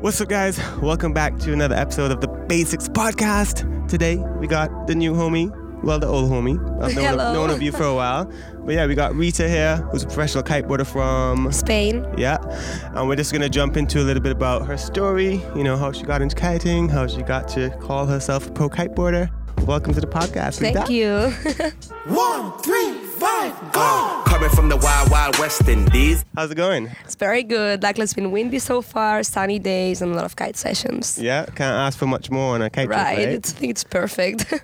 What's up, guys? Welcome back to another episode of the Basics Podcast. Today, we got the new homie, well, the old homie. I've known, Hello. known of you for a while. But yeah, we got Rita here, who's a professional kiteboarder from, Spain. yeah. And we're just going to jump into a little bit about her story, you know, how she got into kiting, how she got to call herself a pro kiteboarder. Welcome to the podcast. Thank you. One, three, five, go! Coming from the wild, wild West Indies. How's it going? it's very good. Like it's been windy so far, sunny days, and a lot of kite sessions. Yeah, can't ask for much more on a kite trip, Right. right? It's, I think it's perfect.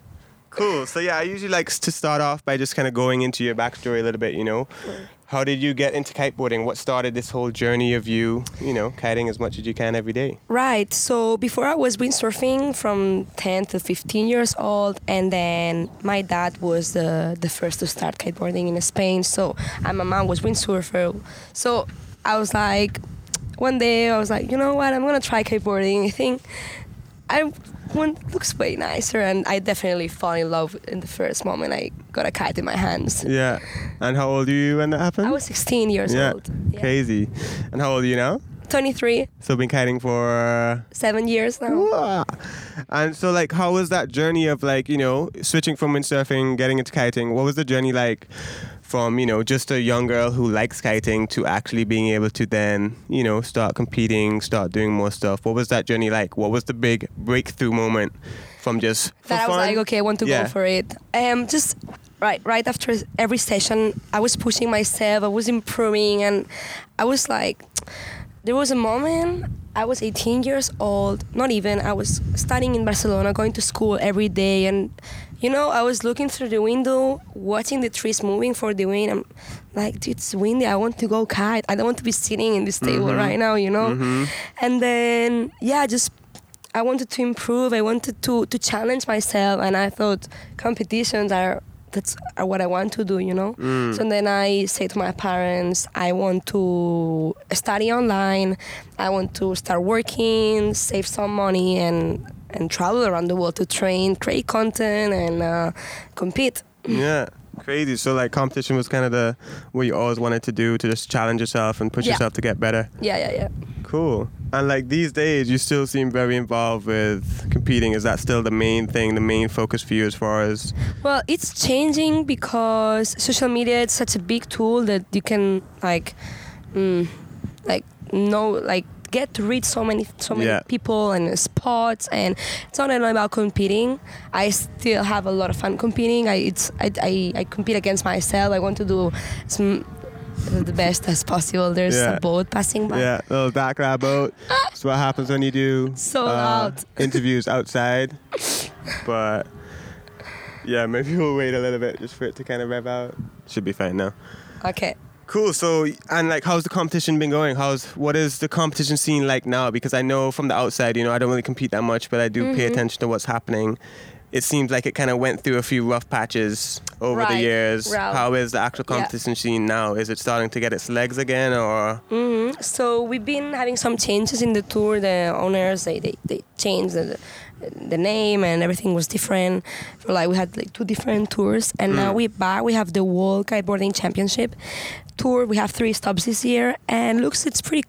Cool. So yeah, I usually like to start off by just kind of going into your backstory a little bit. You know, how did you get into kiteboarding? What started this whole journey of you, you know, kiting as much as you can every day? right. So before I was windsurfing from 10 to 15 years old, and then my dad was the, the first to start kiteboarding in Spain. So and my mom was windsurfer. So I was like, one day I was like, you know what? I'm gonna try kiteboarding. I think I one looks way nicer, and I definitely fall in love in the first moment I got a kite in my hands. Yeah. And how old were you when that happened? I was 16 years yeah. old. Yeah. Crazy. And how old are you now? 23, So been kiting for. Uh, seven years now. And so, like, how was that journey of like, you know, switching from windsurfing, getting into kiting? What was the journey like from, you know, just a young girl who likes kiting to actually being able to then, you know, start competing, start doing more stuff? What was that journey like? What was the big breakthrough moment from just for that I was fun? like, okay, I want to Yeah. go for it. Um, just right, right after every session, I was pushing myself. I was improving, and I was like, there was a moment. I was 18 years old. Not even. I was studying in Barcelona, going to school every day, and you know, I was looking through the window, watching the trees moving for the wind. I'm like, dude, it's windy. I want to go kite. I don't want to be sitting in this table Mm-hmm. right now, you know. And then, yeah, just I wanted to improve. I wanted to to challenge myself, and I thought competitions are that's are what I want to do, you know. So then I say to my parents, I want to study online. I want to start working, save some money, and and travel around the world to train, create content, and uh, compete. Yeah. Crazy. So like competition was kind of the what you always wanted to do to just challenge yourself and push Yeah. yourself to get better. Yeah, yeah, yeah. Cool. And like these days, you still seem very involved with competing. Is that still the main thing, the main focus for you as far as? Well, it's changing because social media is such a big tool that you can like, mm, like know like get to reach so many so many Yeah. people and spots and it's not only about competing i still have a lot of fun competing i it's i i, I compete against myself i want to do some the best as possible there's Yeah. a boat passing by Yeah, little lab boat. That's what happens when you do uh, So loud. interviews outside. But yeah, maybe we'll wait a little bit just for it to kind of rev out. Should be fine now. okay Cool. So, and like, how's the competition been going? How's what is the competition scene like now? Because I know from the outside, you know, I don't really compete that much, but I do Mm-hmm. pay attention to what's happening. It seems like it kind of went through a few rough patches over the years. Right. How is the actual Yeah. competition scene now? Is it starting to get its legs again, or hmm So we've been having some changes in the tour. The owners they they, they changed the, the name and everything was different. So like we had like two different tours, and now mm. we back. We have the World Kiteboarding Championship tour. We have three stops this year, and looks it's pretty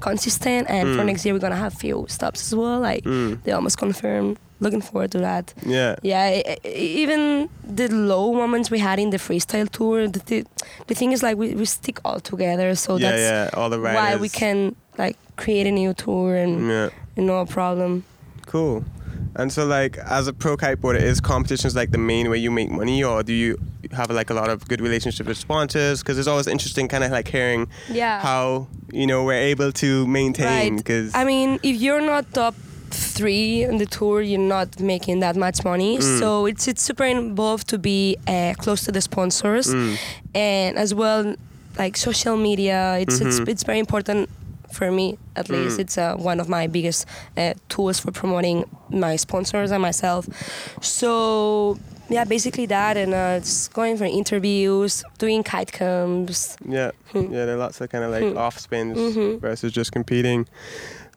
consistent. And for mm. next year we're gonna have few stops as well. Like mm. they almost confirmed. Looking forward to that. yeah? Yeah, even the low moments we had in the freestyle tour, the, the, the thing is like we, we stick all together, so yeah, that's yeah. All the why we can like create a new tour and Yeah. no problem. Cool. And so, like, as a pro kiteboarder, is competitions like the main way you make money, or do you have like a lot of good relationships with sponsors? Because it's always interesting, kind of like hearing Yeah. how you know we're able to maintain. Right. Because I mean, if you're not top three on the tour, you're not making that much money. Mm. So it's it's super involved to be uh, close to the sponsors, Mm. and as well like social media. It's it's Mm-hmm. it's very important for me at Mm. least. It's uh, one of my biggest uh, tools for promoting my sponsors and myself. So yeah, basically that, and uh, just going for interviews, doing kite camps. yeah, Hmm. yeah, there are lots of kind of like off spins versus just competing.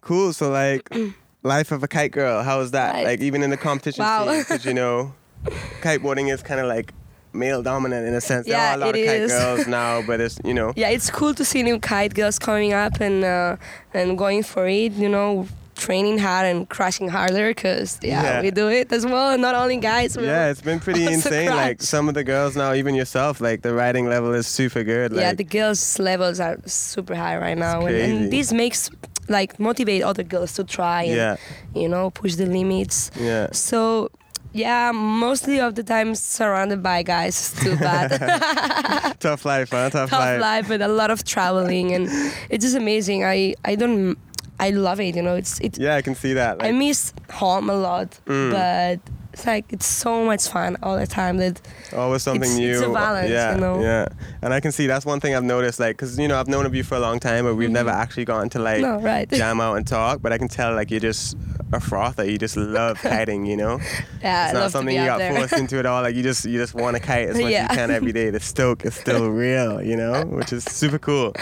Cool. So like, life of a kite girl. How is that? Right. Like even in the competition Wow. scene, because you know, kiteboarding is kind of like male dominant in a sense. Yeah, there are a lot of kite is. girls now, but it's you know. Yeah, it's cool to see new kite girls coming up and uh, and going for it. You know, training hard and crashing harder because yeah, Yeah. we do it as well. Not only guys. Yeah, it's been pretty insane. Like some of the girls now, even yourself, like the riding level is super good. Like, yeah, the girls' levels are super high right now, and, and this makes like motivate other girls to try and Yeah. you know push the limits. yeah. So yeah, mostly of the time surrounded by guys. It's too bad. Tough life, huh? Tough, life. Tough life, but a lot of traveling, and it's just amazing. I I don't. I love it. You know, it's it. Yeah, I can see that. I miss home a lot, Mm. but it's like it's so much fun all the time that always something it's- new. it's a balance, yeah, you know? yeah. And I can see that's one thing I've noticed. Like, cause you know I've known of you for a long time, but we've never actually gotten to like Mm-hmm. no right. jam out and talk. But I can tell like you're just a frother. You just love kiting. You know, yeah, it's I not something you got there. forced into at all. Like you just you just want to kite as much as you can every day. The stoke is still real. You know, which is super cool.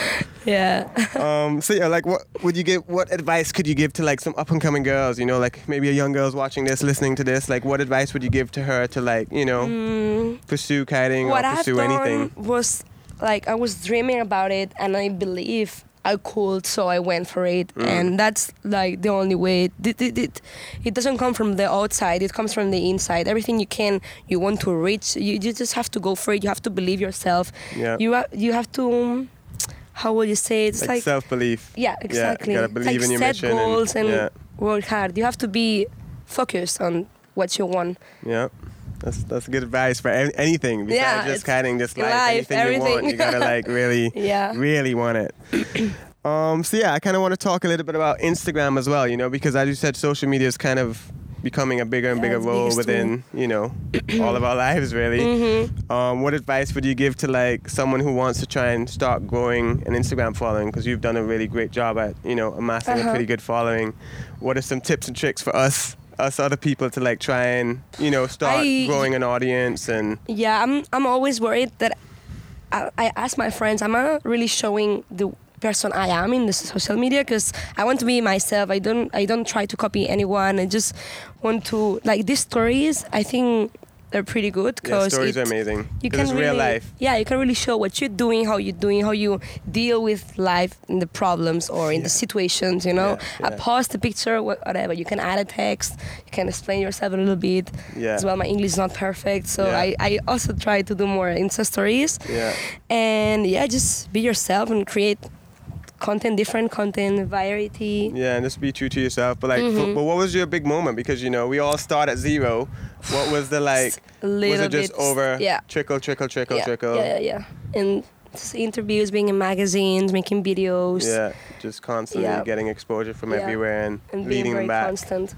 yeah. Um, so yeah, like what would you give? What advice could you give to like some up and coming girls? You know, like maybe a young girl's watching this, listening to this. Like, what advice would you give to her to like you know Mm, pursue kiting what or I've done anything? was like I was dreaming about it, and I believe I could, so I went for it, Mm. and that's like the only way. It, it, it, it doesn't come from the outside; it comes from the inside. Everything you can, you want to reach, you, you just have to go for it. You have to believe yourself. Yeah. You ha- you have to. um, How would you say? it? It's like, like, self belief. yeah, exactly. you gotta believe like in your set mission and- goals and, yeah. work hard. You have to be focused on what you want. Yeah. That's that's good advice for an- anything besides Yeah, just kiting, just life, life, anything, you want. You gotta like really, Yeah. really want it. um. So yeah, I kind of want to talk a little bit about Instagram as well. You know, because as you said, social media is kind of becoming a bigger and Yeah, bigger role within you know all of our lives really. Mm-hmm. Um, what advice would you give to like someone who wants to try and start growing an Instagram following? Because you've done a really great job at you know amassing a Uh-huh. pretty good following. What are some tips and tricks for us, us other people, to like try and you know start I- growing an audience and Yeah, I'm I'm always worried that I, I ask my friends, am I really showing the person I am in the social media? Because I want to be myself. I don't I don't try to copy anyone. I just want to like these stories. I think they're pretty good yeah, because stories are amazing. You can it's really, real life. Yeah, you can really show what you're doing, how you're doing, how you deal with life in the problems or in the situations. You know, Yeah, I yeah. post a picture, whatever. You can add a text. You can explain yourself a little bit. Yeah. As well, my English is not perfect, so Yeah. I, I also try to do more Insta stories. Yeah. And yeah, just be yourself and create content, different content, variety. Yeah, and just be true to yourself. But like, Mm-hmm. but what was your big moment? Because you know we all start at zero. What was the like? Was it just bit, over? Yeah. Trickle, trickle, trickle, yeah, trickle. yeah, yeah, yeah. And interviews, being in magazines, making videos. Yeah, just constantly Yeah. getting exposure from Yeah. everywhere and, And leading them back. constant.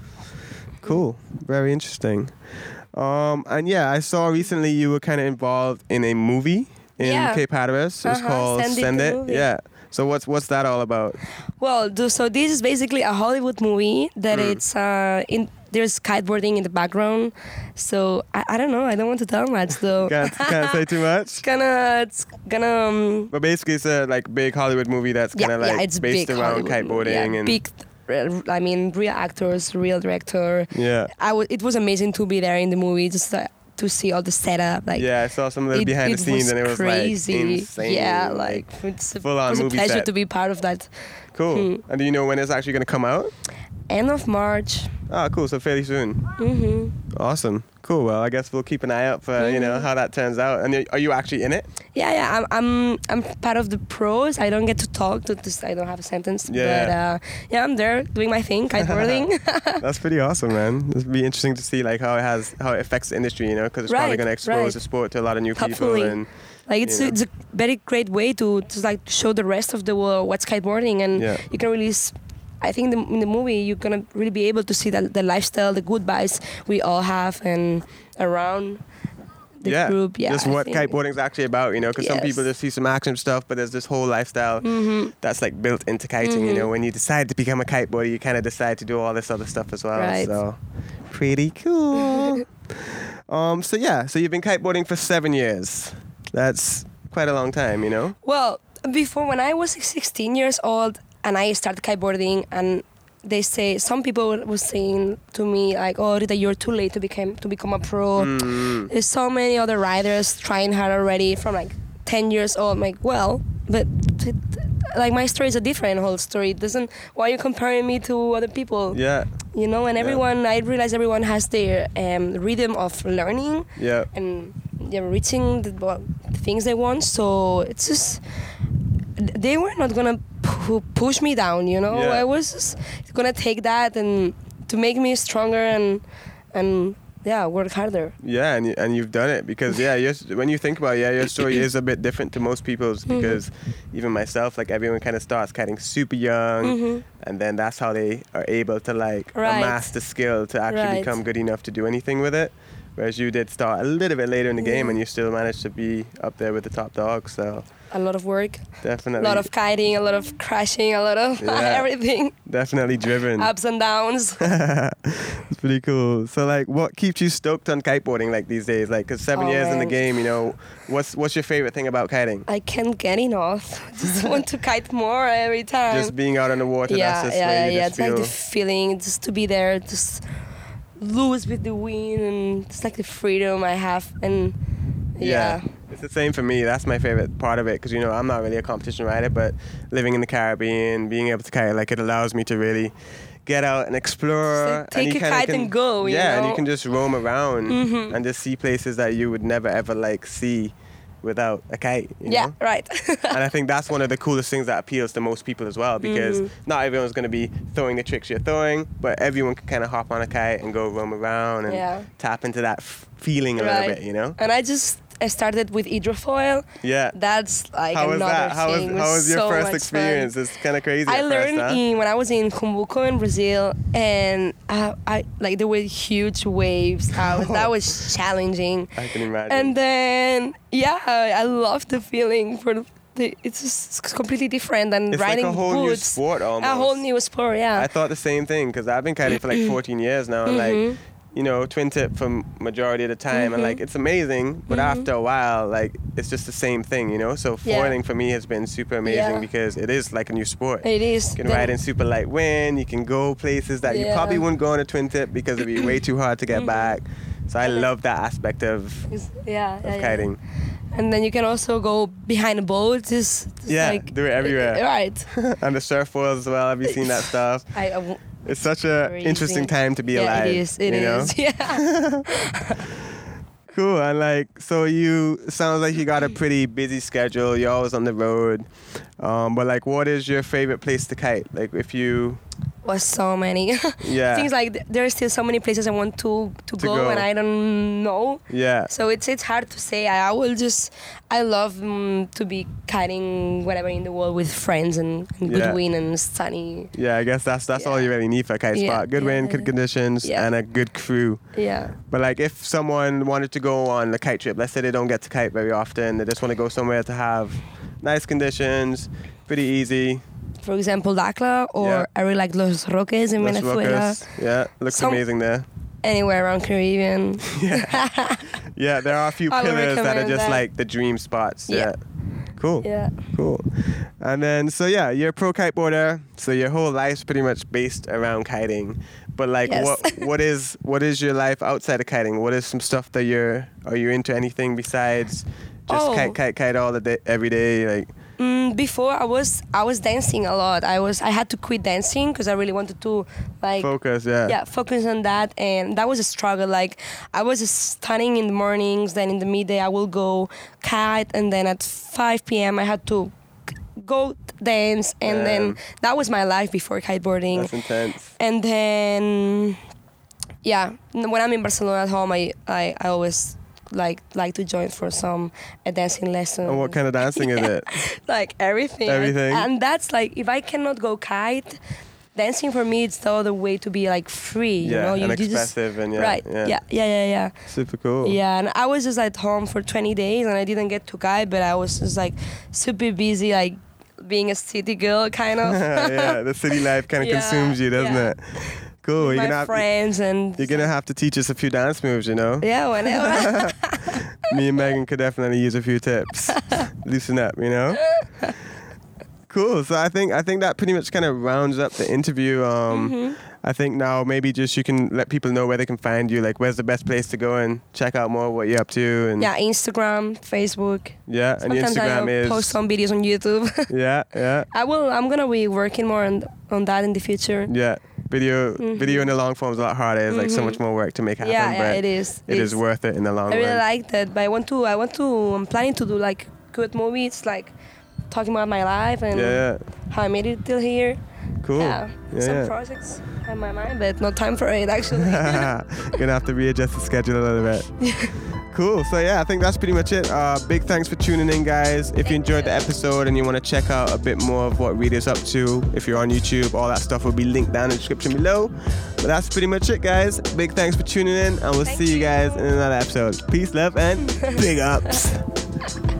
Cool, very interesting. Um, and yeah, I saw recently you were kind of involved in a movie in Yeah. Cape Hatteras. It was Uh-huh, called Send It, Send It. Yeah. So what's what's that all about? Well, do, so this is basically a Hollywood movie that Hmm. it's uh, in. There's kiteboarding in the background, so I, I don't know. I don't want to tell much though. Can't can't say too much. it's gonna it's gonna um, But basically, it's a like big Hollywood movie that's yeah, kind of like yeah, it's based around Hollywood kiteboarding yeah, and big. uh, I mean, real actors, real director. yeah. I w- it was amazing to be there in the movie, just uh, to see all the setup. Like, Yeah, I saw some of the it, behind it the scenes and it was crazy. like insane. Yeah, like it's a, full on it was a pleasure set. to be part of that. cool. Hmm. And do you know when it's actually going to come out? End of March. Oh, cool. So fairly soon. hmm Awesome. Cool. Well, I guess we'll keep an eye out for you know Mm-hmm. how that turns out. And are you actually in it? Yeah, yeah. I'm, I'm, I'm part of the pros. I don't get to talk. To this, I don't have a sentence. Yeah. But uh, yeah, I'm there doing my thing, kiteboarding. That's pretty awesome, man. It'd be interesting to see like how it has how it affects the industry, you know, because it's probably going to expose right. the sport to a lot of new Hopefully. people. And like it's, You know. it's a very great way to just like show the rest of the world what's kiteboarding, and Yeah. you can really. I think the, in the movie you're gonna really be able to see the, the lifestyle, the good vibes we all have, and around the yeah, group. Yeah, just what kiteboarding is actually about, you know, because some people just see some action stuff, but there's this whole lifestyle Mm-hmm. that's like built into kiting. You know, when you decide to become a kiteboarder, you kind of decide to do all this other stuff as well. Right. So pretty cool. um, so yeah, so you've been kiteboarding for seven years. That's quite a long time, you know. Well, before when I was 16 years old and I started kiteboarding and they say some people were saying to me like, "Oh, Rita, you're too late to become to become a pro." Mm. There's so many other riders trying hard already from like 10 years old. I'm like, well, but like my story is a different whole story. It doesn't. Why are you comparing me to other people? Yeah, You know, and Yeah. everyone. I realize everyone has their um, rhythm of learning yeah, and they're reaching the, well, the things they want. So it's just they were not gonna pu- pushed me down. You know, Yeah. I was just gonna take that and to make me stronger and and yeah, work harder. yeah, and you, and you've done it because yeah, when you think about it, yeah, your story is a bit different to most people's Mm-hmm. because even myself, like everyone kind of starts kiting super young, and then that's how they are able to like Mm-hmm. Right. amass the skill to actually Right. become good enough to do anything with it. Whereas you did start a little bit later in the game, and you still managed to be up there with the top dogs. So A lot of work, definitely, a lot of kiting, a lot of crashing, a lot of Yeah. everything, definitely driven. ups and downs. it's pretty cool. So like, what keeps you stoked on kiteboarding like these days? Like, cause seven Oh, years in the game, you know, what's what's your favorite thing about kiting? I can't get enough. Just want to kite more every time. Just being out on the water. yeah, that's just yeah, yeah, yeah. It's like the feeling, just to be there, just loose with the wind, and it's like the freedom I have, and yeah, It's the same for me. That's my favorite part of it because you know I'm not really a competition rider, but living in the Caribbean, being able to kite, like it allows me to really get out and explore. Take and you a kite can, and go, you yeah, and you can just roam around Mhm. and just see places that you would never ever like see without a kite. You yeah, know? right. and I think that's one of the coolest things that appeals to most people as well because Mhm. not everyone's going to be throwing the tricks you're throwing, but everyone can kind of hop on a kite and go roam around and Yeah. tap into that f- feeling a little bit, you know? and I just I started with hydrofoil. Yeah. That's like how another that? How was, thing. It how was your so first experience? Fun. It's kind of crazy. I at learned first, huh? in when I was in Cumbuco in Brazil, and I, I like there were huge waves. Was, that was challenging. I can imagine. And then yeah, I, I love the feeling for the. it's just completely different than it's like riding a whole new sport almost. A whole new sport, yeah. I thought the same thing because I've been kiting for like 14 years now, and Mm-hmm. like, you know, twin tip for majority of the time, and like it's amazing. But after a while, like it's just the same thing, you know. So Mm-hmm. Yeah. foiling for me has been super amazing Yeah. because it is like a new sport. it is. You can Then- ride in super light wind. You can go places that you probably wouldn't go on a twin tip because it'd be way too hard to get back. So I love that aspect of, yeah, of yeah, yeah. kiting. And then you can also go behind a boat. Just, just Yeah, like, do it everywhere. Right. and the surfboards as well. Have you seen that stuff? I, I w- It's such a Crazy. interesting time to be yeah, alive. it is. It you know? is. Yeah. Cool. And like, so you sounds like you got a pretty busy schedule. You're always on the road. Um, but like, what is your favorite place to kite? Like, if you, was so many. yeah, Things like th- there are still so many places I want to to, To go, go. and I don't know. yeah, So it's it's hard to say. I, I will just I love mm, to be kiting whatever in the world with friends and, and good Yeah. wind and sunny. yeah. I guess that's that's all you really need for a kite Yeah, spot. Good yeah, wind, good conditions, Yeah. and a good crew. Yeah. But like, if someone wanted to go on a kite trip, let's say they don't get to kite very often, they just want to go somewhere to have nice conditions, pretty easy. For example, Dakhla or Yeah. I really like Los Roques in Los Venezuela. Roques. Yeah, looks Some- amazing there. Anywhere around Caribbean. Yeah, yeah, there are a few pillars that are just that. like the dream spots. Yeah. Yeah. Cool. yeah. Cool. And then, so yeah, you're a pro kiteboarder. So your whole life's pretty much based around kiting. But like, Yes. what what is what is your life outside of kiting? What is some stuff that you're are you into anything besides just Oh. kite kite kite all the day every day? Like, Mm, before I was I was dancing a lot. I was I had to quit dancing because I really wanted to like focus. Yeah. yeah focus on that and that was a struggle like i was studying in the mornings then in the midday i will go kite and then at 5 p.m i had to go dance and Damn. then that was my life before kiteboarding That's intense. and then yeah when i'm in barcelona at home i i, I always like like to join for some a dancing lesson And what kind of dancing is it? like everything. Everything? And that's like if I cannot go kite, dancing for me it's the other way to be like free. you Yeah, know, you, and you just expressive and yeah, right. yeah. Yeah. yeah, yeah, yeah, Super cool. yeah. And I was just at home for 20 days and I didn't get to kite, but I was just like super busy, like being a city girl kind of. yeah, the city life kind of Yeah, consumes you, doesn't yeah. it? Cool. With You're my gonna have, friends and you're gonna have to teach us a few dance moves, you know. yeah, whenever. Me and Megan could definitely use a few tips. Loosen up, you know. Cool. So I think I think that pretty much kind of rounds up the interview. Um, I think now maybe just you can let people know where they can find you. Like, where's the best place to go and check out more what you're up to? And Yeah, Instagram, Facebook. yeah, and Sometimes Instagram I is post some videos on YouTube. yeah, yeah, I will. I'm gonna be working more on on that in the future. yeah. Video, video in the long form is a lot harder. It's like so much more work to make happen. Mm-hmm. Yeah, yeah, it is. It is It's- worth it in the long run I really run. like that, but I want to. I want to. I'm planning to do like good movies, like talking about my life and yeah, yeah, how I made it till here. Cool. Yeah, Yeah, some yeah. projects in my mind, but no time for it actually. Gonna have to readjust the schedule a little bit. cool. So yeah, I think that's pretty much it. Uh, big thanks for tuning in, guys. If you enjoyed the episode and you want to check out a bit more of what is up to, if you're on YouTube, all that stuff will be linked down in the description below. But that's pretty much it, guys. Big thanks for tuning in, and we'll Thank see you you. guys in another episode. Peace, love, and big ups.